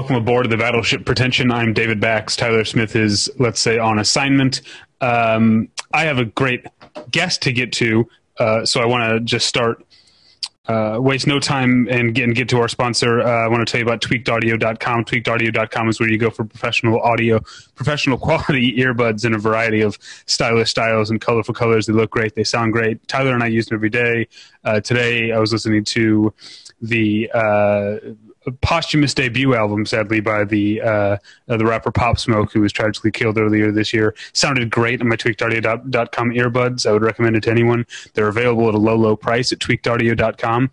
welcome aboard the battleship Pretension. I'm David Bax. Tyler Smith is, let's say, on assignment. Um, I have a great guest to get to, uh, so I want to just start. Uh, waste no time and get, and get to our sponsor. Uh, I want to tell you about tweakedaudio.com. Tweakedaudio.com is where you go for professional audio, professional quality earbuds in a variety of stylish styles and colorful colors. They look great. They sound great. Tyler and I use them every day. Uh, today I was listening to the uh, posthumous debut album, sadly, by the uh, the rapper Pop Smoke, who was tragically killed earlier this year. Sounded great on my tweakedaudio.com earbuds. I would recommend it to anyone. They're available at a low, low price at tweakedaudio.com.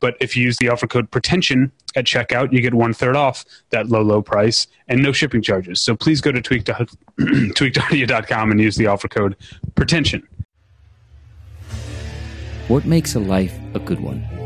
But if you use the offer code pretension at checkout, you get one third off that low, low price and no shipping charges. So please go to tweaked, tweakedaudio.com and use the offer code pretension. What makes a life a good one?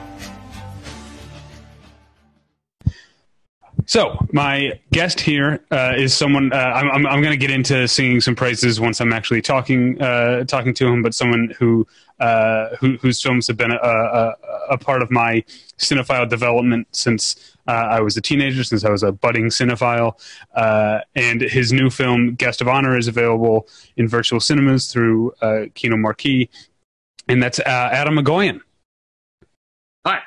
So my guest here uh, is someone uh, I'm, I'm, I'm going to get into singing some praises once I'm actually talking uh, talking to him, but someone who, uh, who whose films have been a, a, a, part of my cinephile development since uh, I was a teenager, since I was a budding cinephile, uh, and his new film Guest of Honor is available in virtual cinemas through Kino Marquee, and that's Atom Egoyan. Hi,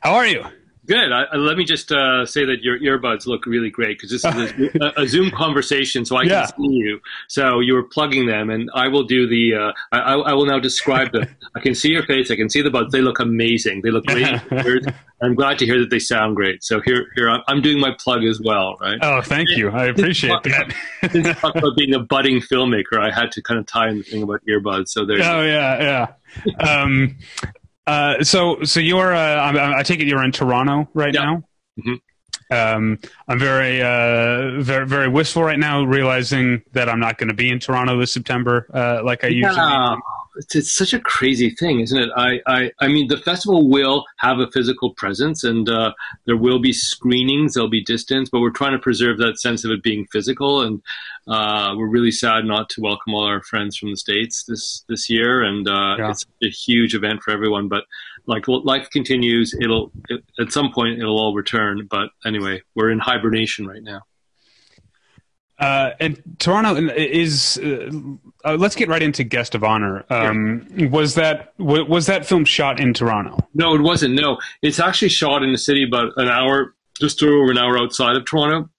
how are you? Good. I, let me just uh, say that your earbuds look really great because this is a, a, Zoom conversation, so I yeah. can see you. So you were plugging them, and I will do the. Uh, I, I, will now describe them. I can see your face. I can see the buds. They look amazing. They look great. I'm glad to hear that they sound great. So here, here I'm doing my plug as well, right? Oh, thank you. I appreciate that. Since talk about being a budding filmmaker, I had to kind of tie in the thing about earbuds. So there. Oh yeah, yeah. Um, uh, so, so you're, uh, I, I, take it you're in Toronto right now. Mm-hmm. Um, I'm very, uh, very, very wistful right now, realizing that I'm not going to be in Toronto this September, uh, like I yeah. usually. It's, it's, such a crazy thing, isn't it? I, I, I mean, the festival will have a physical presence, and uh, there will be screenings. There'll be distance, but we're trying to preserve that sense of it being physical. And uh, we're really sad not to welcome all our friends from the states this this year, and uh, yeah. it's a huge event for everyone. But like life continues, it'll it, at some point it'll all return. But anyway, we're in hibernation right now. Uh, and Toronto is. Uh, uh, let's get right into Guest of Honor. Um, yeah. Was that was that film shot in Toronto? No, it wasn't. No, it's actually shot in a city about an hour, just over an hour outside of Toronto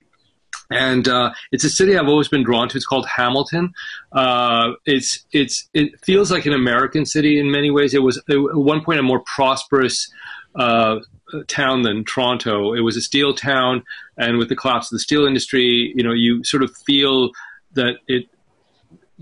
and uh, it's a city I've always been drawn to. It's called Hamilton. Uh, it's it's it feels like an American city in many ways. It was at one point a more prosperous uh, town than Toronto. It was a steel town, and with the collapse of the steel industry, you know, you sort of feel that it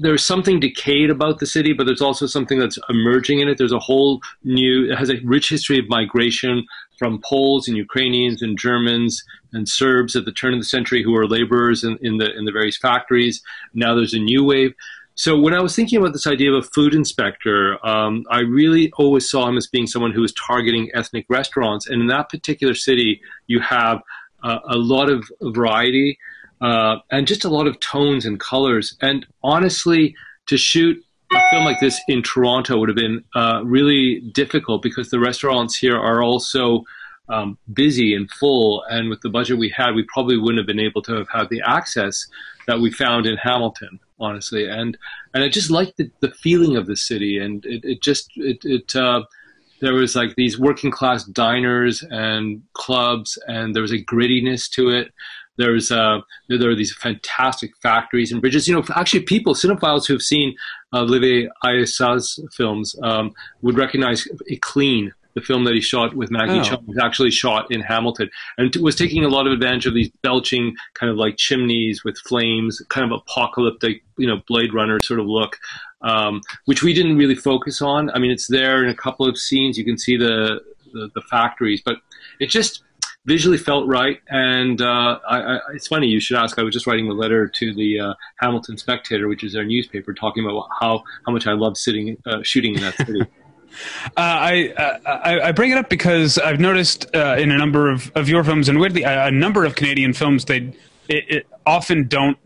there's something decayed about the city, but there's also something that's emerging in it. There's a whole new, it has a rich history of migration from Poles and Ukrainians and Germans and Serbs at the turn of the century who were laborers in, in the in the various factories. Now there's a new wave. So when I was thinking about this idea of a food inspector, um, I really always saw him as being someone who was targeting ethnic restaurants. And in that particular city, you have uh, a lot of variety uh, and just a lot of tones and colors. And honestly, to shoot a film like this in Toronto would have been uh, really difficult because the restaurants here are also um, busy and full. And with the budget we had, we probably wouldn't have been able to have had the access that we found in Hamilton, honestly. And and I just liked the, the feeling of the city, and it, it just it, it uh, there was like these working class diners and clubs, and there was a grittiness to it. There's uh, there are these fantastic factories and bridges. You know, actually, people cinephiles who've seen uh, Olivier Assayas's films um, would recognize a Clean, the film that he shot with Maggie oh. Cheung was actually shot in Hamilton and was taking a lot of advantage of these belching kind of like chimneys with flames, kind of apocalyptic, you know, Blade Runner sort of look, um, which we didn't really focus on. I mean, it's there in a couple of scenes. You can see the, the, the factories, but it just visually felt right. And uh, I, I, it's funny you should ask. I was just writing a letter to the uh, Hamilton Spectator, which is their newspaper, talking about how how much I love sitting uh, shooting in that city. Uh, I, uh, I, I bring it up because I've noticed uh, in a number of, of your films, and weirdly, a, a number of Canadian films, they it, it often don't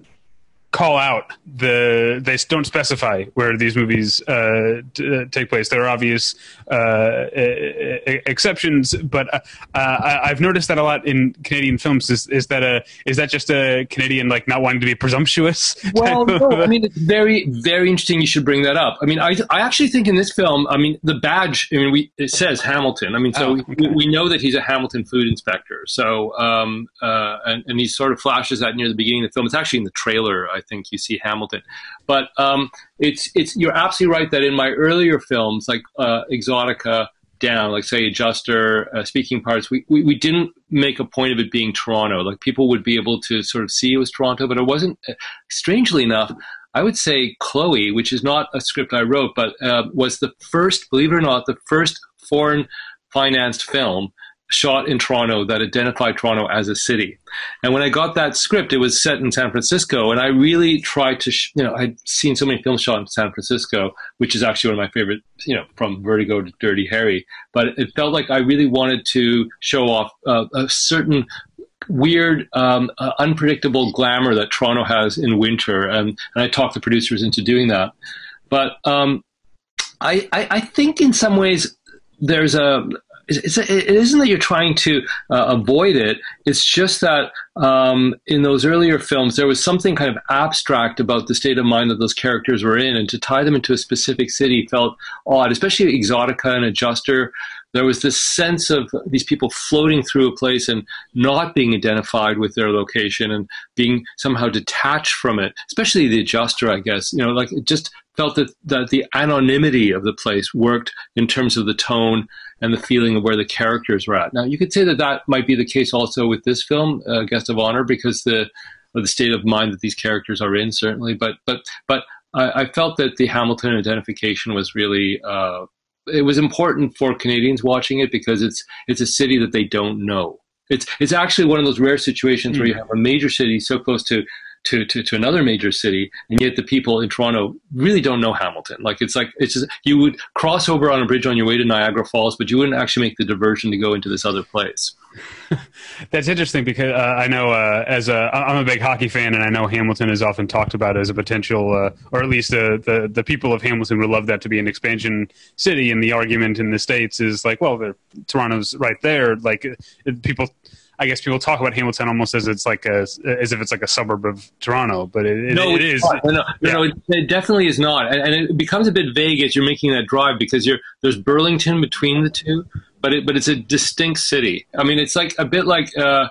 call out the they don't specify where these movies uh, uh, take place. There are obvious uh, exceptions, but uh, uh I've noticed that a lot in Canadian films. Is, is that a is that just a Canadian like not wanting to be presumptuous? Well, no, I mean it's very very interesting. You should bring that up. I mean, I I actually think in this film, I mean the badge. I mean, we it says Hamilton. I mean, so oh, okay. we, we, know that he's a Hamilton food inspector. So um uh and, and he sort of flashes that near the beginning of the film. It's actually in the trailer. I think you see Hamilton. But um, it's it's you're absolutely right that in my earlier films like uh, Exotica down, like say Adjuster, uh, Speaking Parts, we, we, we didn't make a point of it being Toronto. Like people would be able to sort of see it was Toronto, but it wasn't. Uh, strangely enough, I would say Chloe, which is not a script I wrote, but uh, was the first, believe it or not, the first foreign financed film shot in Toronto that identified Toronto as a city. And when I got that script, it was set in San Francisco, and I really tried to, sh- you know, I'd seen so many films shot in San Francisco, which is actually one of my favorite, you know, from Vertigo to Dirty Harry. But it felt like I really wanted to show off uh, a certain weird, um, uh, unpredictable glamour that Toronto has in winter, and, and I talked the producers into doing that. But um, I, I, I think in some ways there's a it's, it isn't that you're trying to uh, avoid it. It's just that um, in those earlier films, there was something kind of abstract about the state of mind that those characters were in, and to tie them into a specific city felt odd, especially Exotica and Adjuster. There was this sense of these people floating through a place and not being identified with their location and being somehow detached from it, especially the adjuster, I guess. You know, like it just felt that, that the anonymity of the place worked in terms of the tone and the feeling of where the characters were at. Now, you could say that that might be the case also with this film, uh, Guest of Honor, because the the state of mind that these characters are in, certainly. But but but I, I felt that the Hamilton identification was really uh, it was important for Canadians watching it because it's it's a city that they don't know. It's it's actually one of those rare situations mm. where you have a major city so close to to, to, to another major city, and yet the people in Toronto really don't know Hamilton. Like it's like it's just you would cross over on a bridge on your way to Niagara Falls, but you wouldn't actually make the diversion to go into this other place. That's interesting because uh, I know uh, as a I'm a big hockey fan, and I know Hamilton is often talked about as a potential, uh, or at least the, the people of Hamilton would love that to be an expansion city. And the argument in the states is like, well, Toronto's right there. Like people I guess people talk about Hamilton almost as it's like a as if it's like a suburb of Toronto, but it, it, no, it is. No, no, yeah. no it, it, definitely is not, and, and, it becomes a bit vague as you're making that drive because you're there's Burlington between the two, but it but it's a distinct city. I mean, it's like a bit like. Uh,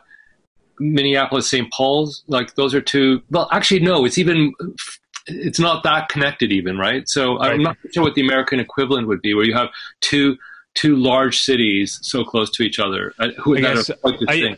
Minneapolis, St. Paul's, like those are two. Well, actually, no, it's even it's not that connected even, right? So right. I'm not sure what the American equivalent would be, where you have two two large cities so close to each other. Uh, who, I, guess, I,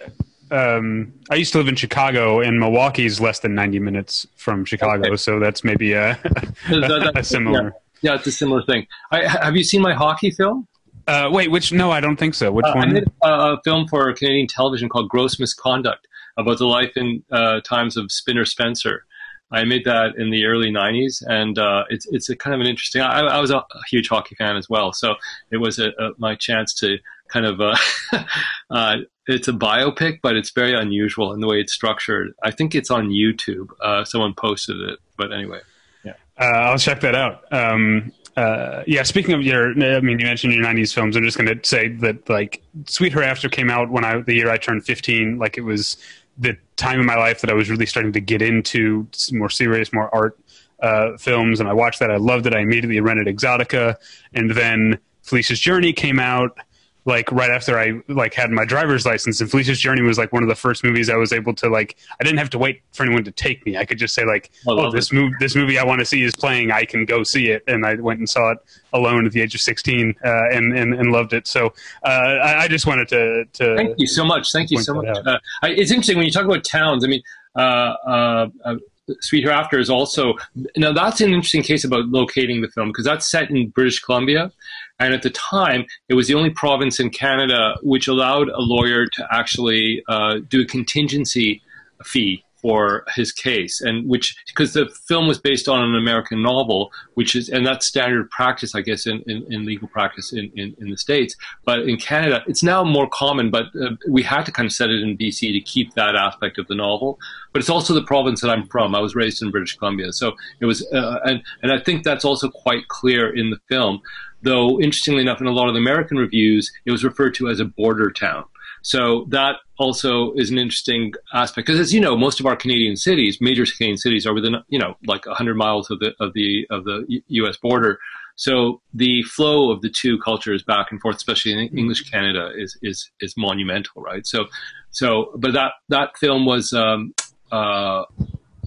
um, I used to live in Chicago, and Milwaukee's less than 90 minutes from Chicago, okay. so that's maybe a, a, a similar. Yeah. yeah. it's a similar thing. I, have you seen my hockey film? Uh, wait, which? No, I don't think so. Which uh, one? I made a, a, film for Canadian television called Gross Misconduct about the life and uh, times of Spinner Spencer. I made that in the early '90s, and uh, it's it's a kind of an interesting. I, I, was a huge hockey fan as well, so it was a, a, my chance to kind of. Uh, uh, it's a biopic, but it's very unusual in the way it's structured. I think it's on YouTube. Uh, someone posted it, but anyway, yeah, uh, I'll check that out. Um, uh, yeah, speaking of your, I mean, you mentioned your '90s films. I'm just going to say that, like, Sweet Hereafter came out when I the year I turned 15. Like, it was the time in my life that I was really starting to get into more serious, more art uh, films, and I watched that. I loved it. I immediately rented Exotica, and then Felicia's Journey came out like right after I like had my driver's license and Felicia's Journey was like one of the first movies I was able to like I didn't have to wait for anyone to take me. I could just say like, oh, this movie this movie I want to see is playing. I can go see it, and I went and saw it alone at the age of sixteen uh, and, and and loved it. So uh, I, I, just wanted to, to thank you so much. Thank you so much. Uh, it's interesting when you talk about towns. I mean. Uh, uh, uh, Sweet Hereafter is also now that's an interesting case about locating the film because that's set in British Columbia, and at the time it was the only province in Canada which allowed a lawyer to actually uh, do a contingency fee for his case, and which because the film was based on an American novel, which is and that's standard practice, I guess, in, in, in legal practice in, in, in, the states. But in Canada, it's now more common. But uh, we had to kind of set it in BC to keep that aspect of the novel. But it's also the province that I'm from. I was raised in British Columbia, so it was, uh, and and I think that's also quite clear in the film. Though interestingly enough, in a lot of the American reviews, it was referred to as a border town. So that also is an interesting aspect because, as you know, most of our Canadian cities, major Canadian cities, are within you know like 100 miles of the of the of the U.S. border. So the flow of the two cultures back and forth, especially in English Canada, is is is monumental, right? So, so but that that film was um, uh,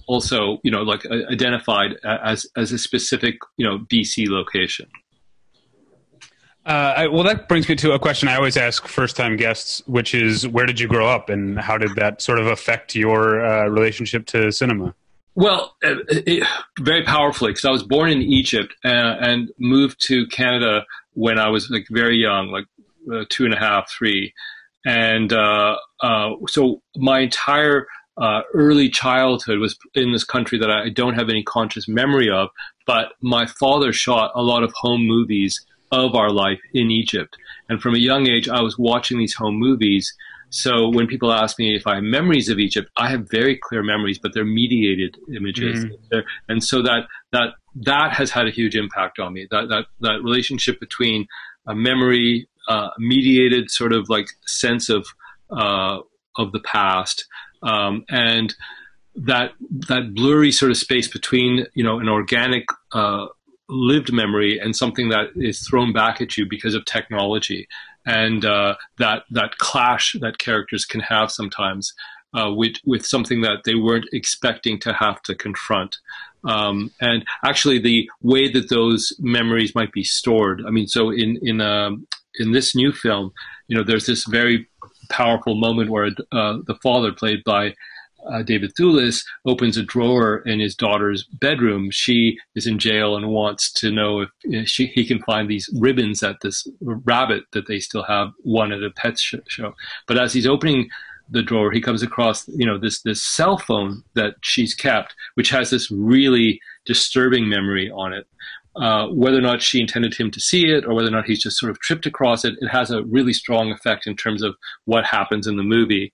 also you know like identified as as a specific you know BC location. Uh, I, well, that brings me to a question I always ask first-time guests, which is, where did you grow up, and how did that sort of affect your uh, relationship to cinema? Well, uh, it, very powerfully, because I was born in Egypt and, uh, and, moved to Canada when I was like very young, like uh, two and a half, three, and uh, so my entire early childhood was in this country that I don't have any conscious memory of. But my father shot a lot of home movies of our life in Egypt. And from a young age, I was watching these home movies. So when people ask me if I have memories of Egypt, I have very clear memories, but they're mediated images. Mm-hmm. And so that that that has had a huge impact on me. That that that relationship between a memory, uh, mediated sort of like sense of uh, of the past, um, and that that blurry sort of space between you know an organic uh, lived memory and something that is thrown back at you because of technology and uh, that that clash that characters can have sometimes uh, with with something that they weren't expecting to have to confront. Um, and actually, the way that those memories might be stored. I mean, so in in um, in this new film, you know, there's this very powerful moment where uh, the father, played by uh, David Thewlis opens a drawer in his daughter's bedroom. She is in jail and wants to know if she, he can find these ribbons at this rabbit that they still have one at a pet show. But as he's opening the drawer, he comes across you know this this cell phone that she's kept, which has this really disturbing memory on it. Uh, whether or not she intended him to see it or whether or not he's just sort of tripped across it, it has a really strong effect in terms of what happens in the movie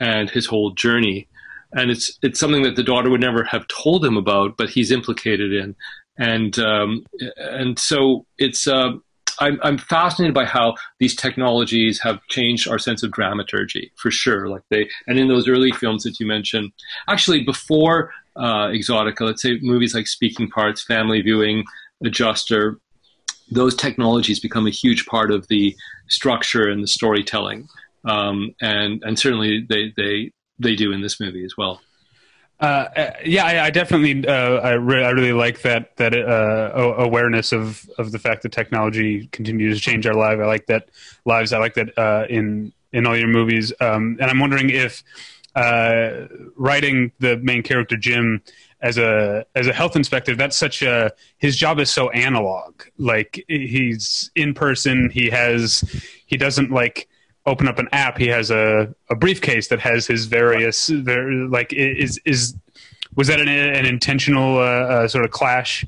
and his whole journey and it's it's something that the daughter would never have told him about, but he's implicated in, and um, and so it's. Uh, I'm, I'm fascinated by how these technologies have changed our sense of dramaturgy for sure. Like they, and in those early films that you mentioned, actually before uh, Exotica, let's say movies like Speaking Parts, Family Viewing, Adjuster, those technologies become a huge part of the structure and the storytelling. Um, and and certainly they they they do in this movie as well. Uh, uh, yeah, I, I definitely, uh, I, re- I, really like that that uh, awareness of of the fact that technology continues to change our lives. I like that lives. I like that uh, in in all your movies. Um, and I'm wondering if uh, writing the main character Jim as a as a health inspector, that's such a his job is so analog. Like he's in person. He has he doesn't like open up an app, he has a, a briefcase that has his various ver- like is is was that an, an intentional uh, uh, sort of clash?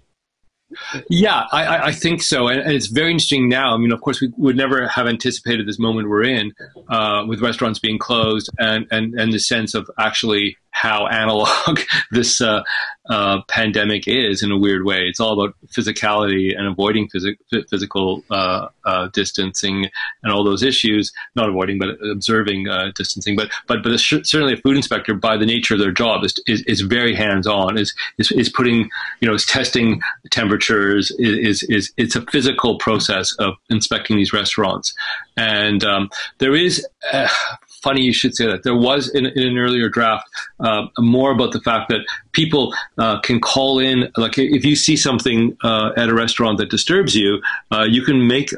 Yeah, I, I think so, and, and, it's very interesting now. I mean, of course, we would never have anticipated this moment we're in, uh, with restaurants being closed, and, and and the sense of actually how analog this uh, uh, pandemic is in a weird way. It's all about physicality and avoiding phys- physical uh, uh, distancing and all those issues. Not avoiding, but observing uh, distancing. But but but certainly a food inspector, by the nature of their job, is is, is very hands on. Is, is is putting you know is testing temperatures. Is is it's a physical process of inspecting these restaurants, and um, there is uh, funny you should say that. There was in, in an earlier draft uh, more about the fact that people uh, can call in. Like if you see something uh, at a restaurant that disturbs you, uh, you can make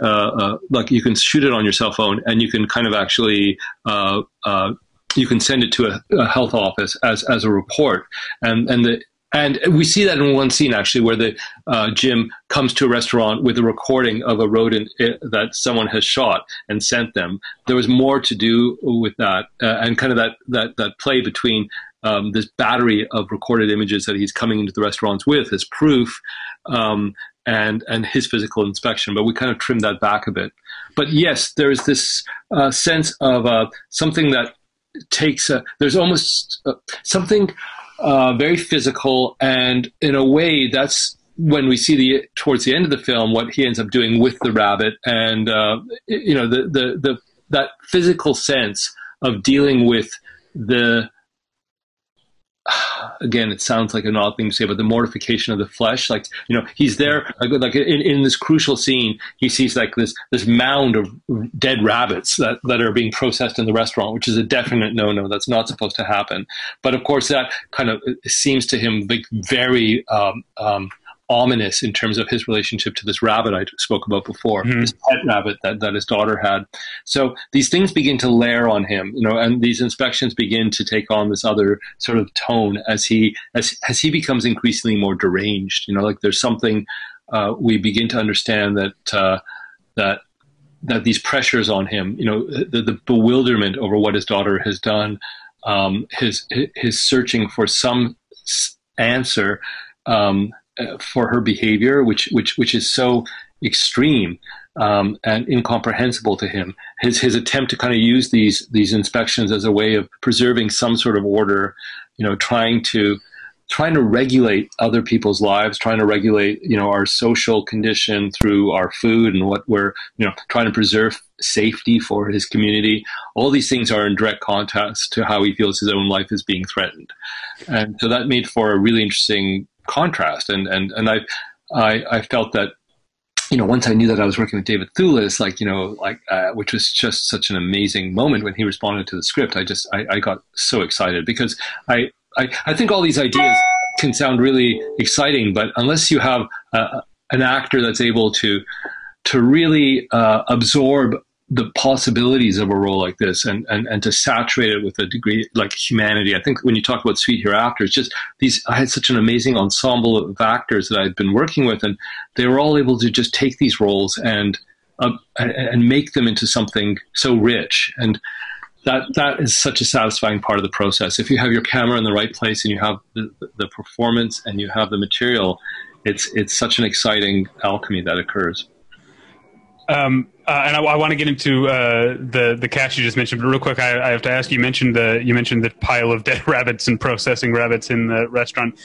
like you can shoot it on your cell phone and you can kind of actually uh, uh, you can send it to a, a, health office as as a report, and and the and we see that in one scene actually where the uh, Jim comes to a restaurant with a recording of a rodent eh, that someone has shot and sent them. There was more to do with that, uh, and kind of that that that play between um, this battery of recorded images that he's coming into the restaurants with as proof, um, and and his physical inspection. But we kind of trimmed that back a bit. But yes, there's this uh, sense of uh, something that takes a, there's almost uh, something uh, very physical, and in a way, that's when we see the towards the end of the film what he ends up doing with the rabbit, and uh, you know the, the the that physical sense of dealing with the again, it sounds like an odd thing to say, but the mortification of the flesh, like, you know, he's there, like, like in, in this crucial scene, he sees like this, this mound of dead rabbits that, that are being processed in the restaurant, which is a definite no-no. That's not supposed to happen. But of course, that kind of seems to him like very, um, um, ominous in terms of his relationship to this rabbit I spoke about before, mm-hmm. this pet rabbit that, that his daughter had. So these things begin to layer on him, you know, and these inspections begin to take on this other sort of tone as he as as he becomes increasingly more deranged. You know, like there's something uh, we begin to understand that uh, that that these pressures on him, you know, the, the bewilderment over what his daughter has done, um, his his searching for some answer. Um, uh, for her behavior, which which which is so extreme um, and incomprehensible to him. His his attempt to kind of use these these inspections as a way of preserving some sort of order, you know, trying to trying to regulate other people's lives, trying to regulate you know our social condition through our food and what we're you know trying to preserve safety for his community. All these things are in direct contrast to how he feels his own life is being threatened, and so that made for a really interesting contrast. And and and I I, I felt that you know, once I knew that I was working with David Thewlis, like, you know, like, uh, which was just such an amazing moment when he responded to the script, I just, I, I got so excited because I, I, I, think all these ideas can sound really exciting, but unless you have uh, an actor that's able to, to really uh, absorb the possibilities of a role like this and, and, and to saturate it with a degree like humanity. I think when you talk about Sweet Hereafter, it's just these, I had such an amazing ensemble of actors that I'd been working with and they were all able to just take these roles and, uh, and make them into something so rich. And that, that is such a satisfying part of the process. If you have your camera in the right place and you have the, the performance and you have the material, it's, it's such an exciting alchemy that occurs. Um, uh, and I, I want to get into uh, the the cast you just mentioned, but real quick, I, I, have to ask. You mentioned the you mentioned the pile of dead rabbits and processing rabbits in the restaurant.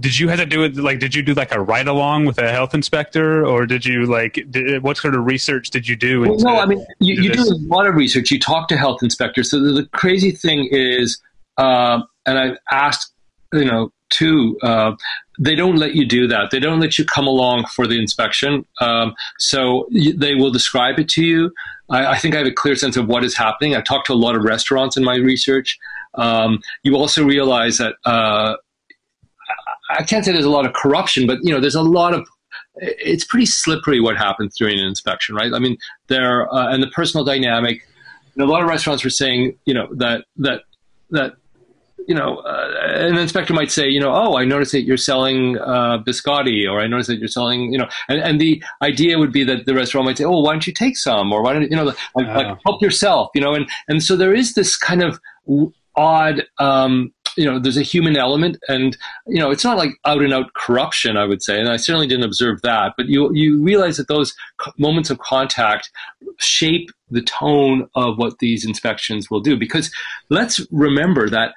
Did you have to do it like? Did you do like a ride along with a health inspector, or did you like? Did, what sort of research did you do? Well, no, I mean you, do, you do a lot of research. You talk to health inspectors. So the, the crazy thing is, uh, and I've asked, you know, too. They don't let you do that. They don't let you come along for the inspection. Um, so they will describe it to you. I, I, think I have a clear sense of what is happening. I talked to a lot of restaurants in my research. Um, you also realize that uh, I can't say there's a lot of corruption, but you know, there's a lot of it's pretty slippery what happens during an inspection, right? I mean, there uh, and the personal dynamic. Know, a lot of restaurants were saying, you know, that that that you know, uh, an inspector might say, you know, oh, I noticed that you're selling uh, biscotti, or I noticed that you're selling, you know, and, and the idea would be that the restaurant might say, oh, why don't you take some, or why don't you you know, like, oh. like help yourself, you know, and and so there is this kind of odd. Um, you know, there's a human element, and you know, it's not like out and out corruption. I would say, and I certainly didn't observe that. But you you realize that those moments of contact shape the tone of what these inspections will do. Because let's remember that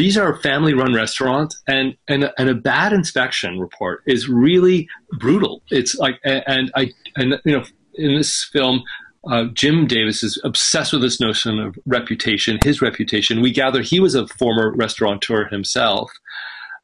these are family run restaurants and, and and a bad inspection report is really brutal it's like and i and you know in this film uh, Jim Davis is obsessed with this notion of reputation, his reputation. We gather he was a former restaurateur himself.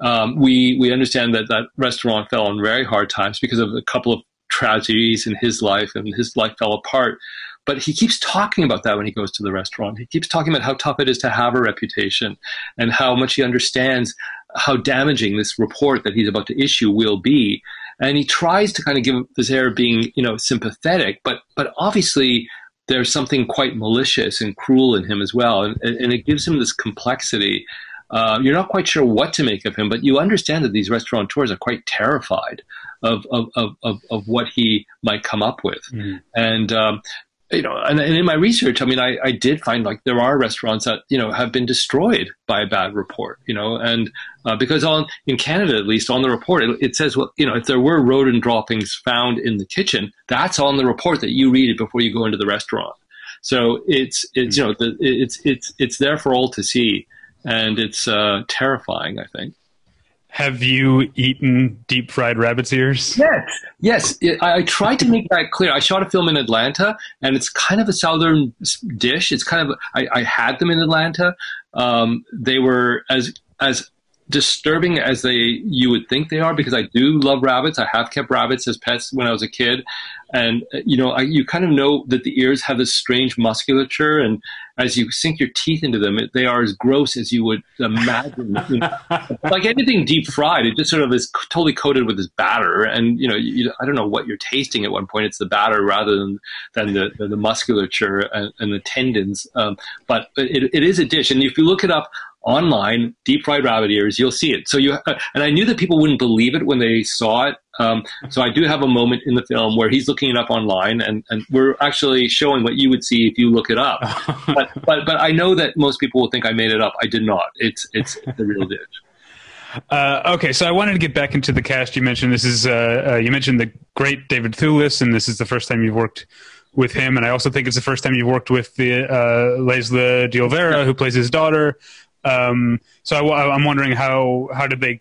Um, we we understand that that restaurant fell on very hard times because of a couple of tragedies in his life, and his life fell apart. But he keeps talking about that when he goes to the restaurant. He keeps talking about how tough it is to have a reputation and how much he understands how damaging this report that he's about to issue will be. And he tries to kind of give this air of being, you know, sympathetic, but but obviously there's something quite malicious and cruel in him as well, and, and it gives him this complexity uh, you're not quite sure what to make of him, but you understand that these restaurateurs are quite terrified of of of of, of what he might come up with, mm. and. Um, you know, and, and, in my research, I mean, I, I did find like there are restaurants that you know have been destroyed by a bad report, you know, and uh, because on in Canada at least on the report it, it, says well, you know, if there were rodent droppings found in the kitchen, that's on the report that you read it before you go into the restaurant. So it's it's you know the, it's it's it's there for all to see, and it's uh, terrifying. I think. Have you eaten deep fried rabbit's ears? Yes, yes. I, I tried to make that clear. I shot a film in Atlanta, and it's kind of a southern dish. It's kind of I, I had them in Atlanta. Um, they were as as disturbing as they you would think they are because I do love rabbits. I have kept rabbits as pets when I was a kid, and you know I, you kind of know that the ears have this strange musculature, and as you sink your teeth into them, it, they are as gross as you would imagine. you know, like anything deep fried, it just sort of is totally coated with this batter, and you know you, I don't know what you're tasting at one point. It's the batter rather than than the the, the musculature and, and, the tendons, um, but it, it is a dish, and if you look it up online, deep fried rabbit ears, you'll see it. So you, uh, and I knew that people wouldn't believe it when they saw it. Um, so I do have a moment in the film where he's looking it up online, and, and we're actually showing what you would see if you look it up. but, but but I know that most people will think I made it up. I did not. It's it's the real dish. Uh, okay, so I wanted to get back into the cast. You mentioned this is uh, uh, you mentioned the great David Thewlis, and this is the first time you've worked with him. And I also think it's the first time you've worked with the uh, Laysla de Oliveira, who plays his daughter. Um, so I, am wondering how how did they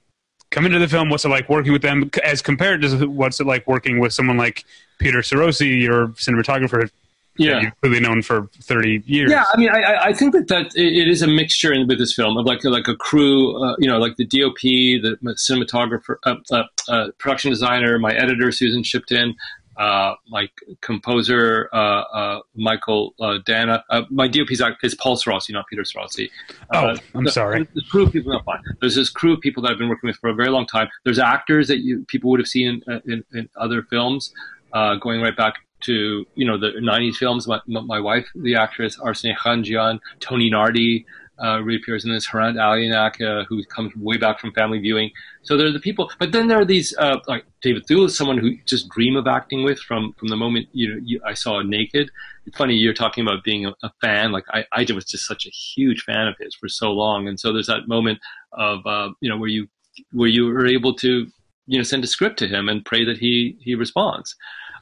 come into the film? What's it like working with them as compared to what's it like working with someone like Peter Sarossy, your cinematographer? Yeah, you've really known for thirty years. Yeah, I mean, I, I think that, that it is a mixture in, with this film of like like a crew, uh, you know, like the DOP, the cinematographer, uh, uh, uh, production designer, my editor Susan Shipton, uh, my composer uh, uh, Mychael uh, Danna. Uh, my DOP is, is Paul Sarossy, not Peter Sarossy. Uh, oh, I'm the, sorry. The crew of people, no, fine. There's this crew of people that I've been working with for a very long time. There's actors that you people would have seen in, in, in other films, going right back to you know the 90s films. My, my wife, the actress Arsinée Khanjian, Tony Nardi uh, reappears in this. Hrant Alianak, uh, who comes way back from family viewing. So there are the people, but then there are these uh, like David Thewlis, someone who just dream of acting with from from the moment you know you, I saw Naked. It's funny you're talking about being a, a, fan. Like I, I was just such a huge fan of his for so long, and so there's that moment of uh, you know where you where you were able to you know send a script to him and pray that he he responds,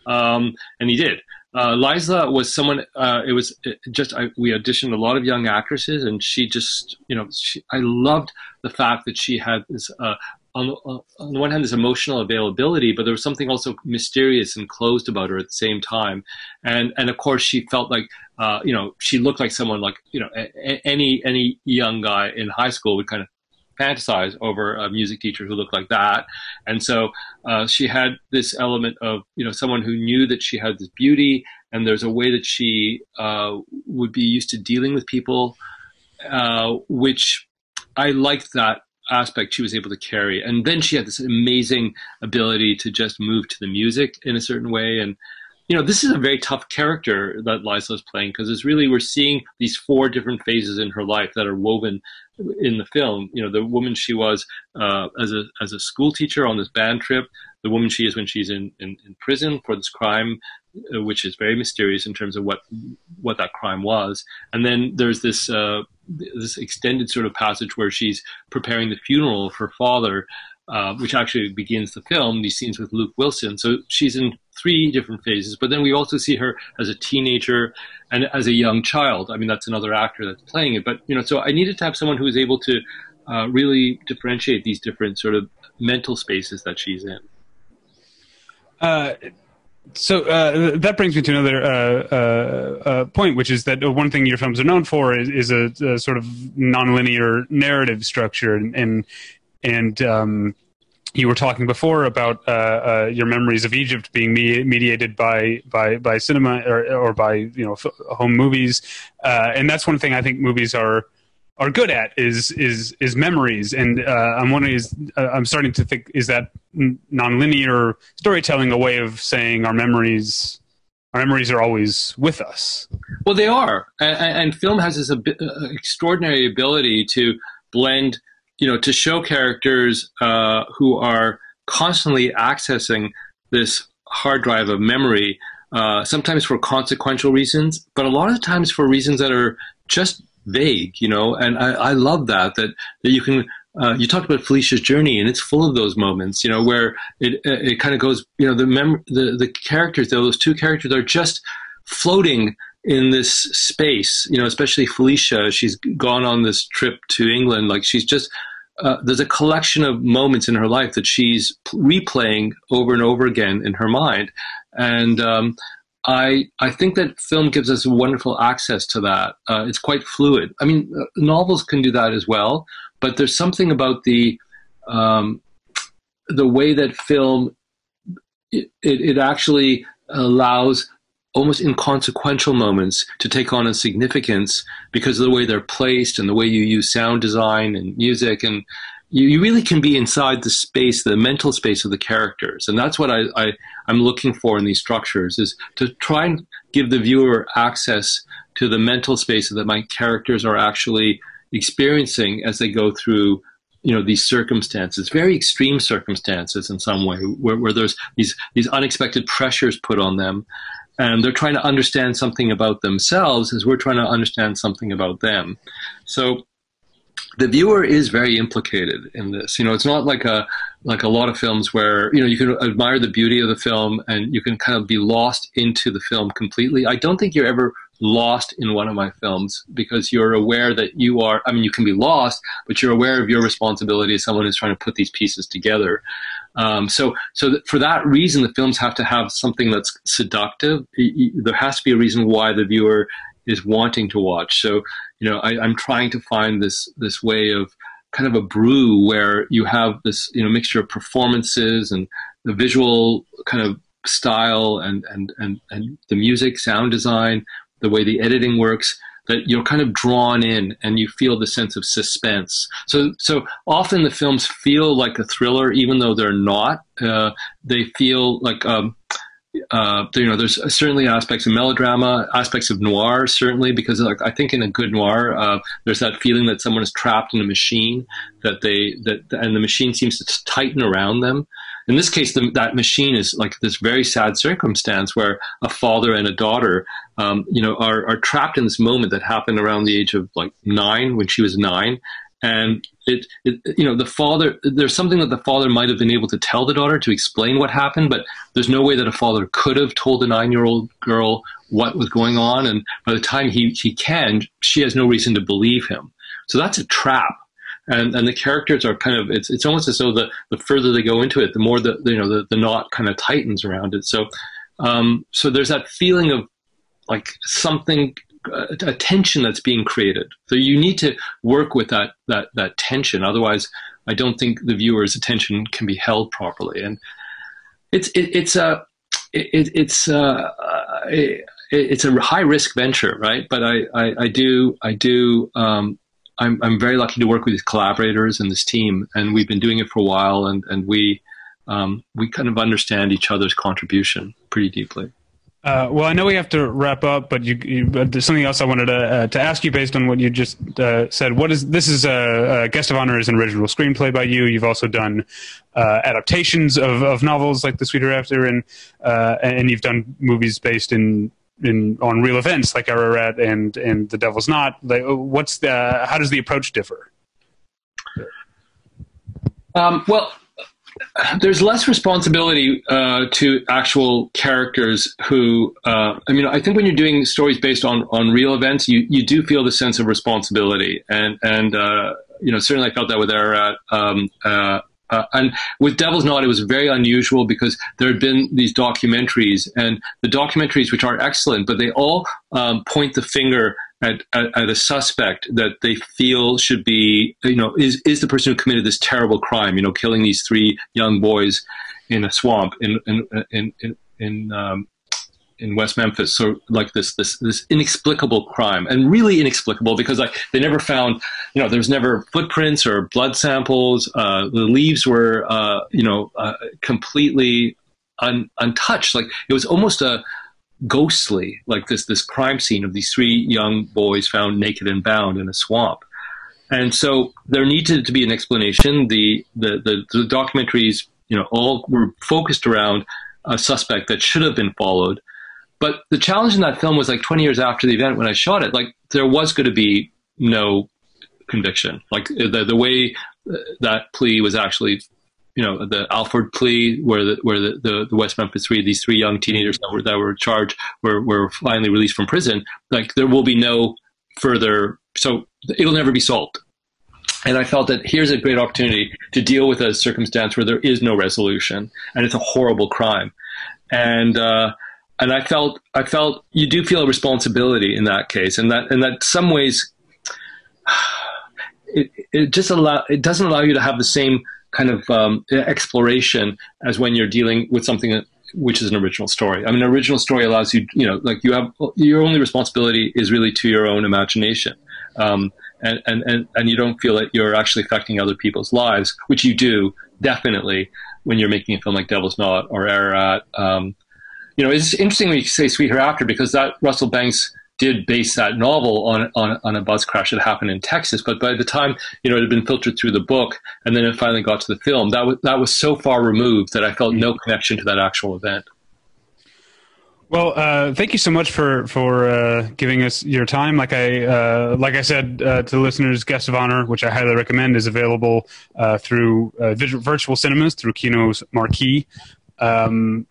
um, and he did uh, Laysla was someone. Uh, it was just I, we auditioned a lot of young actresses, and she just you know she, I loved the fact that she had this. Uh, on, on the one hand, this emotional availability, but there was something also mysterious and closed about her at the same time, and and of course she felt like uh, you know she looked like someone like you know a, any any young guy in high school would kind of fantasize over a music teacher who looked like that. And so uh, she had this element of, you know, someone who knew that she had this beauty and there's a way that she uh, would be used to dealing with people, uh, which I liked that aspect she was able to carry. And then she had this amazing ability to just move to the music in a certain way. And, you know, this is a very tough character that Laysla is playing because it's really, we're seeing these four different phases in her life that are woven in the film. You know, the woman she was uh, as a as a school teacher on this band trip, the woman she is when she's in, in, in prison for this crime, uh, which is very mysterious in terms of what what that crime was. And then there's this uh, this extended sort of passage where she's preparing the funeral of her father. Uh, which actually begins the film, these scenes with Luke Wilson. So she's in three different phases, but then we also see her as a teenager and as a young child. I mean, that's another actor that's playing it. But you know, so I needed to have someone who was able to uh, really differentiate these different sort of mental spaces that she's in. Uh, so uh, that brings me to another uh, uh, uh, point, which is that one thing your films are known for is, is a, a, sort of nonlinear narrative structure, and and, and um, you were talking before about uh, uh, your memories of Egypt being me- mediated by by by cinema or, or by you know f- home movies, uh, and that's one thing I think movies are are good at is is is memories. And uh, I'm wondering is uh, I'm starting to think is that nonlinear storytelling a way of saying our memories our memories are always with us. Well, they are, and, and film has this ab- uh, extraordinary ability to blend, you know, to show characters uh, who are constantly accessing this hard drive of memory, uh, sometimes for consequential reasons, but a lot of times for reasons that are just vague, you know. And I, I love that that that you can. Uh, you talked about Felicia's journey, and it's full of those moments, you know, where it it kind of goes, you know, the mem- the the characters, those two characters, are just floating in this space, you know, especially Felicia. She's gone on this trip to England, like she's just uh, there's a collection of moments in her life that she's replaying over and over again in her mind, and um, I I think that film gives us wonderful access to that. Uh, it's quite fluid. I mean, uh, novels can do that as well, but there's something about the um, the way that film it, it, it actually allows almost inconsequential moments to take on a significance because of the way they're placed and the way you use sound design and music. And you, you really can be inside the space the mental space of the characters. And that's what I, I i'm looking for in these structures is to try and give the viewer access to the mental space that my characters are actually experiencing as they go through you know these circumstances very extreme circumstances in some way where, where there's these these unexpected pressures put on them and they're trying to understand something about themselves as we're trying to understand something about them. So the viewer is very implicated in this. You know, it's not like a like a lot of films where you know you can admire the beauty of the film and you can kind of be lost into the film completely. I don't think you're ever lost in one of my films because you're aware that you are. I mean, you can be lost, but you're aware of your responsibility as someone who's trying to put these pieces together. Um, so, so that for that reason, the films have to have something that's seductive. There has to be a reason why the viewer is wanting to watch. So, you know, I, I'm trying to find this this way of kind of a brew where you have this you know mixture of performances and the visual kind of style and and and, and the music sound design the way the editing works that you're kind of drawn in and you feel the sense of suspense. So, so often the films feel like a thriller, even though they're not. Uh, they feel like, um, uh, you know, there's certainly aspects of melodrama, aspects of noir, certainly, because like, I think in a good noir, uh, there's that feeling that someone is trapped in a machine, that they, that, and the machine seems to tighten around them. In this case, the, that machine is like this very sad circumstance where a father and a daughter, um, you know, are, are trapped in this moment that happened around the age of like nine when she was nine. And it, it, you know, the father, there's something that the father might have been able to tell the daughter to explain what happened, but there's no way that a father could have told a nine year old girl what was going on. And by the time he, he can, she has no reason to believe him. So that's a trap and and the characters are kind of it's it's almost as though the the further they go into it, the more the you know the the knot kind of tightens around it. So um, so there's that feeling of like something uh, a tension that's being created. So you need to work with that that that tension. Otherwise, I don't think the viewer's attention can be held properly. And it's it, it's a it, it's uh, it, it's a high risk venture, right? But I, I, I do I do um, I'm, I'm very lucky to work with these collaborators and this team, and we've been doing it for a while, and, and we, um, we kind of understand each other's contribution pretty deeply. Uh, well, I know we have to wrap up, but, you, you, but there's something else I wanted to, uh, to ask you based on what you just uh, said. What is this? Is a, guest of honor is an original screenplay by you. You've also done uh, adaptations of, of novels like The Sweet Hereafter, and uh, and you've done movies based in in on real events like Ararat and and The Devil's Knot. Like, what's the how does the approach differ? Um, well, there's less responsibility uh, to actual characters who uh, I mean I think when you're doing stories based on on real events you you do feel the sense of responsibility and and uh, you know certainly I felt that with Ararat um, uh, and with Devil's Knot, it was very unusual because there had been these documentaries, and the documentaries, which are excellent, but they all um, point the finger at, at, at, a suspect that they feel should be, you know, is, is the person who committed this terrible crime, you know, killing these three young boys in a swamp in, in, in, in, in um, in West Memphis. So like this this this inexplicable crime, and really inexplicable because like they never found, you know, there was never footprints or blood samples. Uh, the leaves were, uh, you know, uh, completely un, untouched. Like it was almost a ghostly, like this this crime scene of these three young boys found naked and bound in a swamp. And so there needed to be an explanation. The, the, the, the documentaries, you know, all were focused around a suspect that should have been followed. But the challenge in that film was like 20 years after the event when I shot it, like there was going to be no conviction. Like the, the way that plea was actually, you know, the Alford plea, where the where the, the, the, West Memphis Three, these three young teenagers that were that were charged, were were finally released from prison. Like there will be no further, so it'll never be solved. And I felt that here's a great opportunity to deal with a circumstance where there is no resolution, and it's a horrible crime. And uh, and I felt I felt you do feel a responsibility in that case, and that and that some ways it it just allow it doesn't allow you to have the same kind of um, exploration as when you're dealing with something which is an original story. I mean, an original story allows you, you know, like you have your only responsibility is really to your own imagination. Um, and, and, and, and you don't feel that you're actually affecting other people's lives, which you do definitely when you're making a film like Devil's Knot or Ararat. Um, you know, it's interesting when you say Sweet Hereafter because that Russell Banks did base that novel on, on, on a bus crash that happened in Texas. But by the time, you know, it had been filtered through the book and then it finally got to the film, that was, that was so far removed that I felt no connection to that actual event. Well, uh, thank you so much for for uh, giving us your time. Like I uh, like I said uh, to listeners, Guest of Honor, which I highly recommend, is available uh, through uh, virtual cinemas through Kino's Marquee. Um,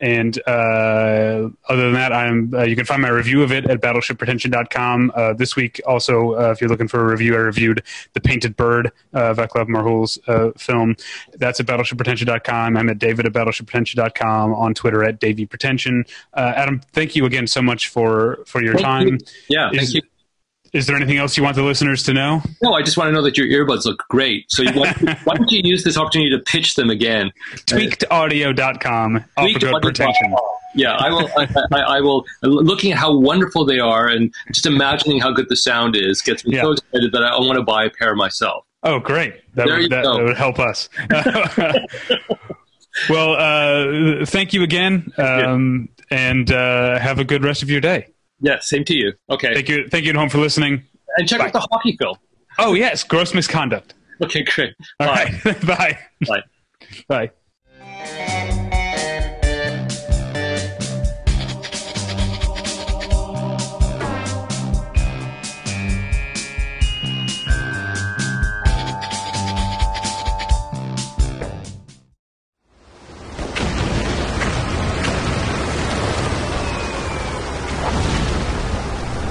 and uh, other than that, I'm uh, you can find my review of it at battleshippretension.com. Uh, this week, also, uh, if you're looking for a review, I reviewed The Painted Bird, uh, Vaclav Marhoul's uh, film. That's at battleshippretension.com. I'm at david at battleshippretension.com, on Twitter at davypretension. Uh, Atom, thank you again so much for, for your thank time. You. Yeah, Is, thank you. Is there anything else you want the listeners to know? No, I just want to know that your earbuds look great. So why, why don't you use this opportunity to pitch them again? Tweakedaudio.com. Tweakedaudio. Pretension. Yeah, I will. I, I, I, will. Looking at how wonderful they are, and just imagining how good the sound is, gets me yeah. so excited that I, want to buy a pair myself. Oh, great! That, would, that, that would help us. well, uh, thank you again, um, and uh, have a good rest of your day. Yeah, same to you. Okay. Thank you. Thank you at home for listening. And check Bye. out the hockey film. Oh yes, gross misconduct. Okay, great. All Bye. right. Bye. Bye. Bye.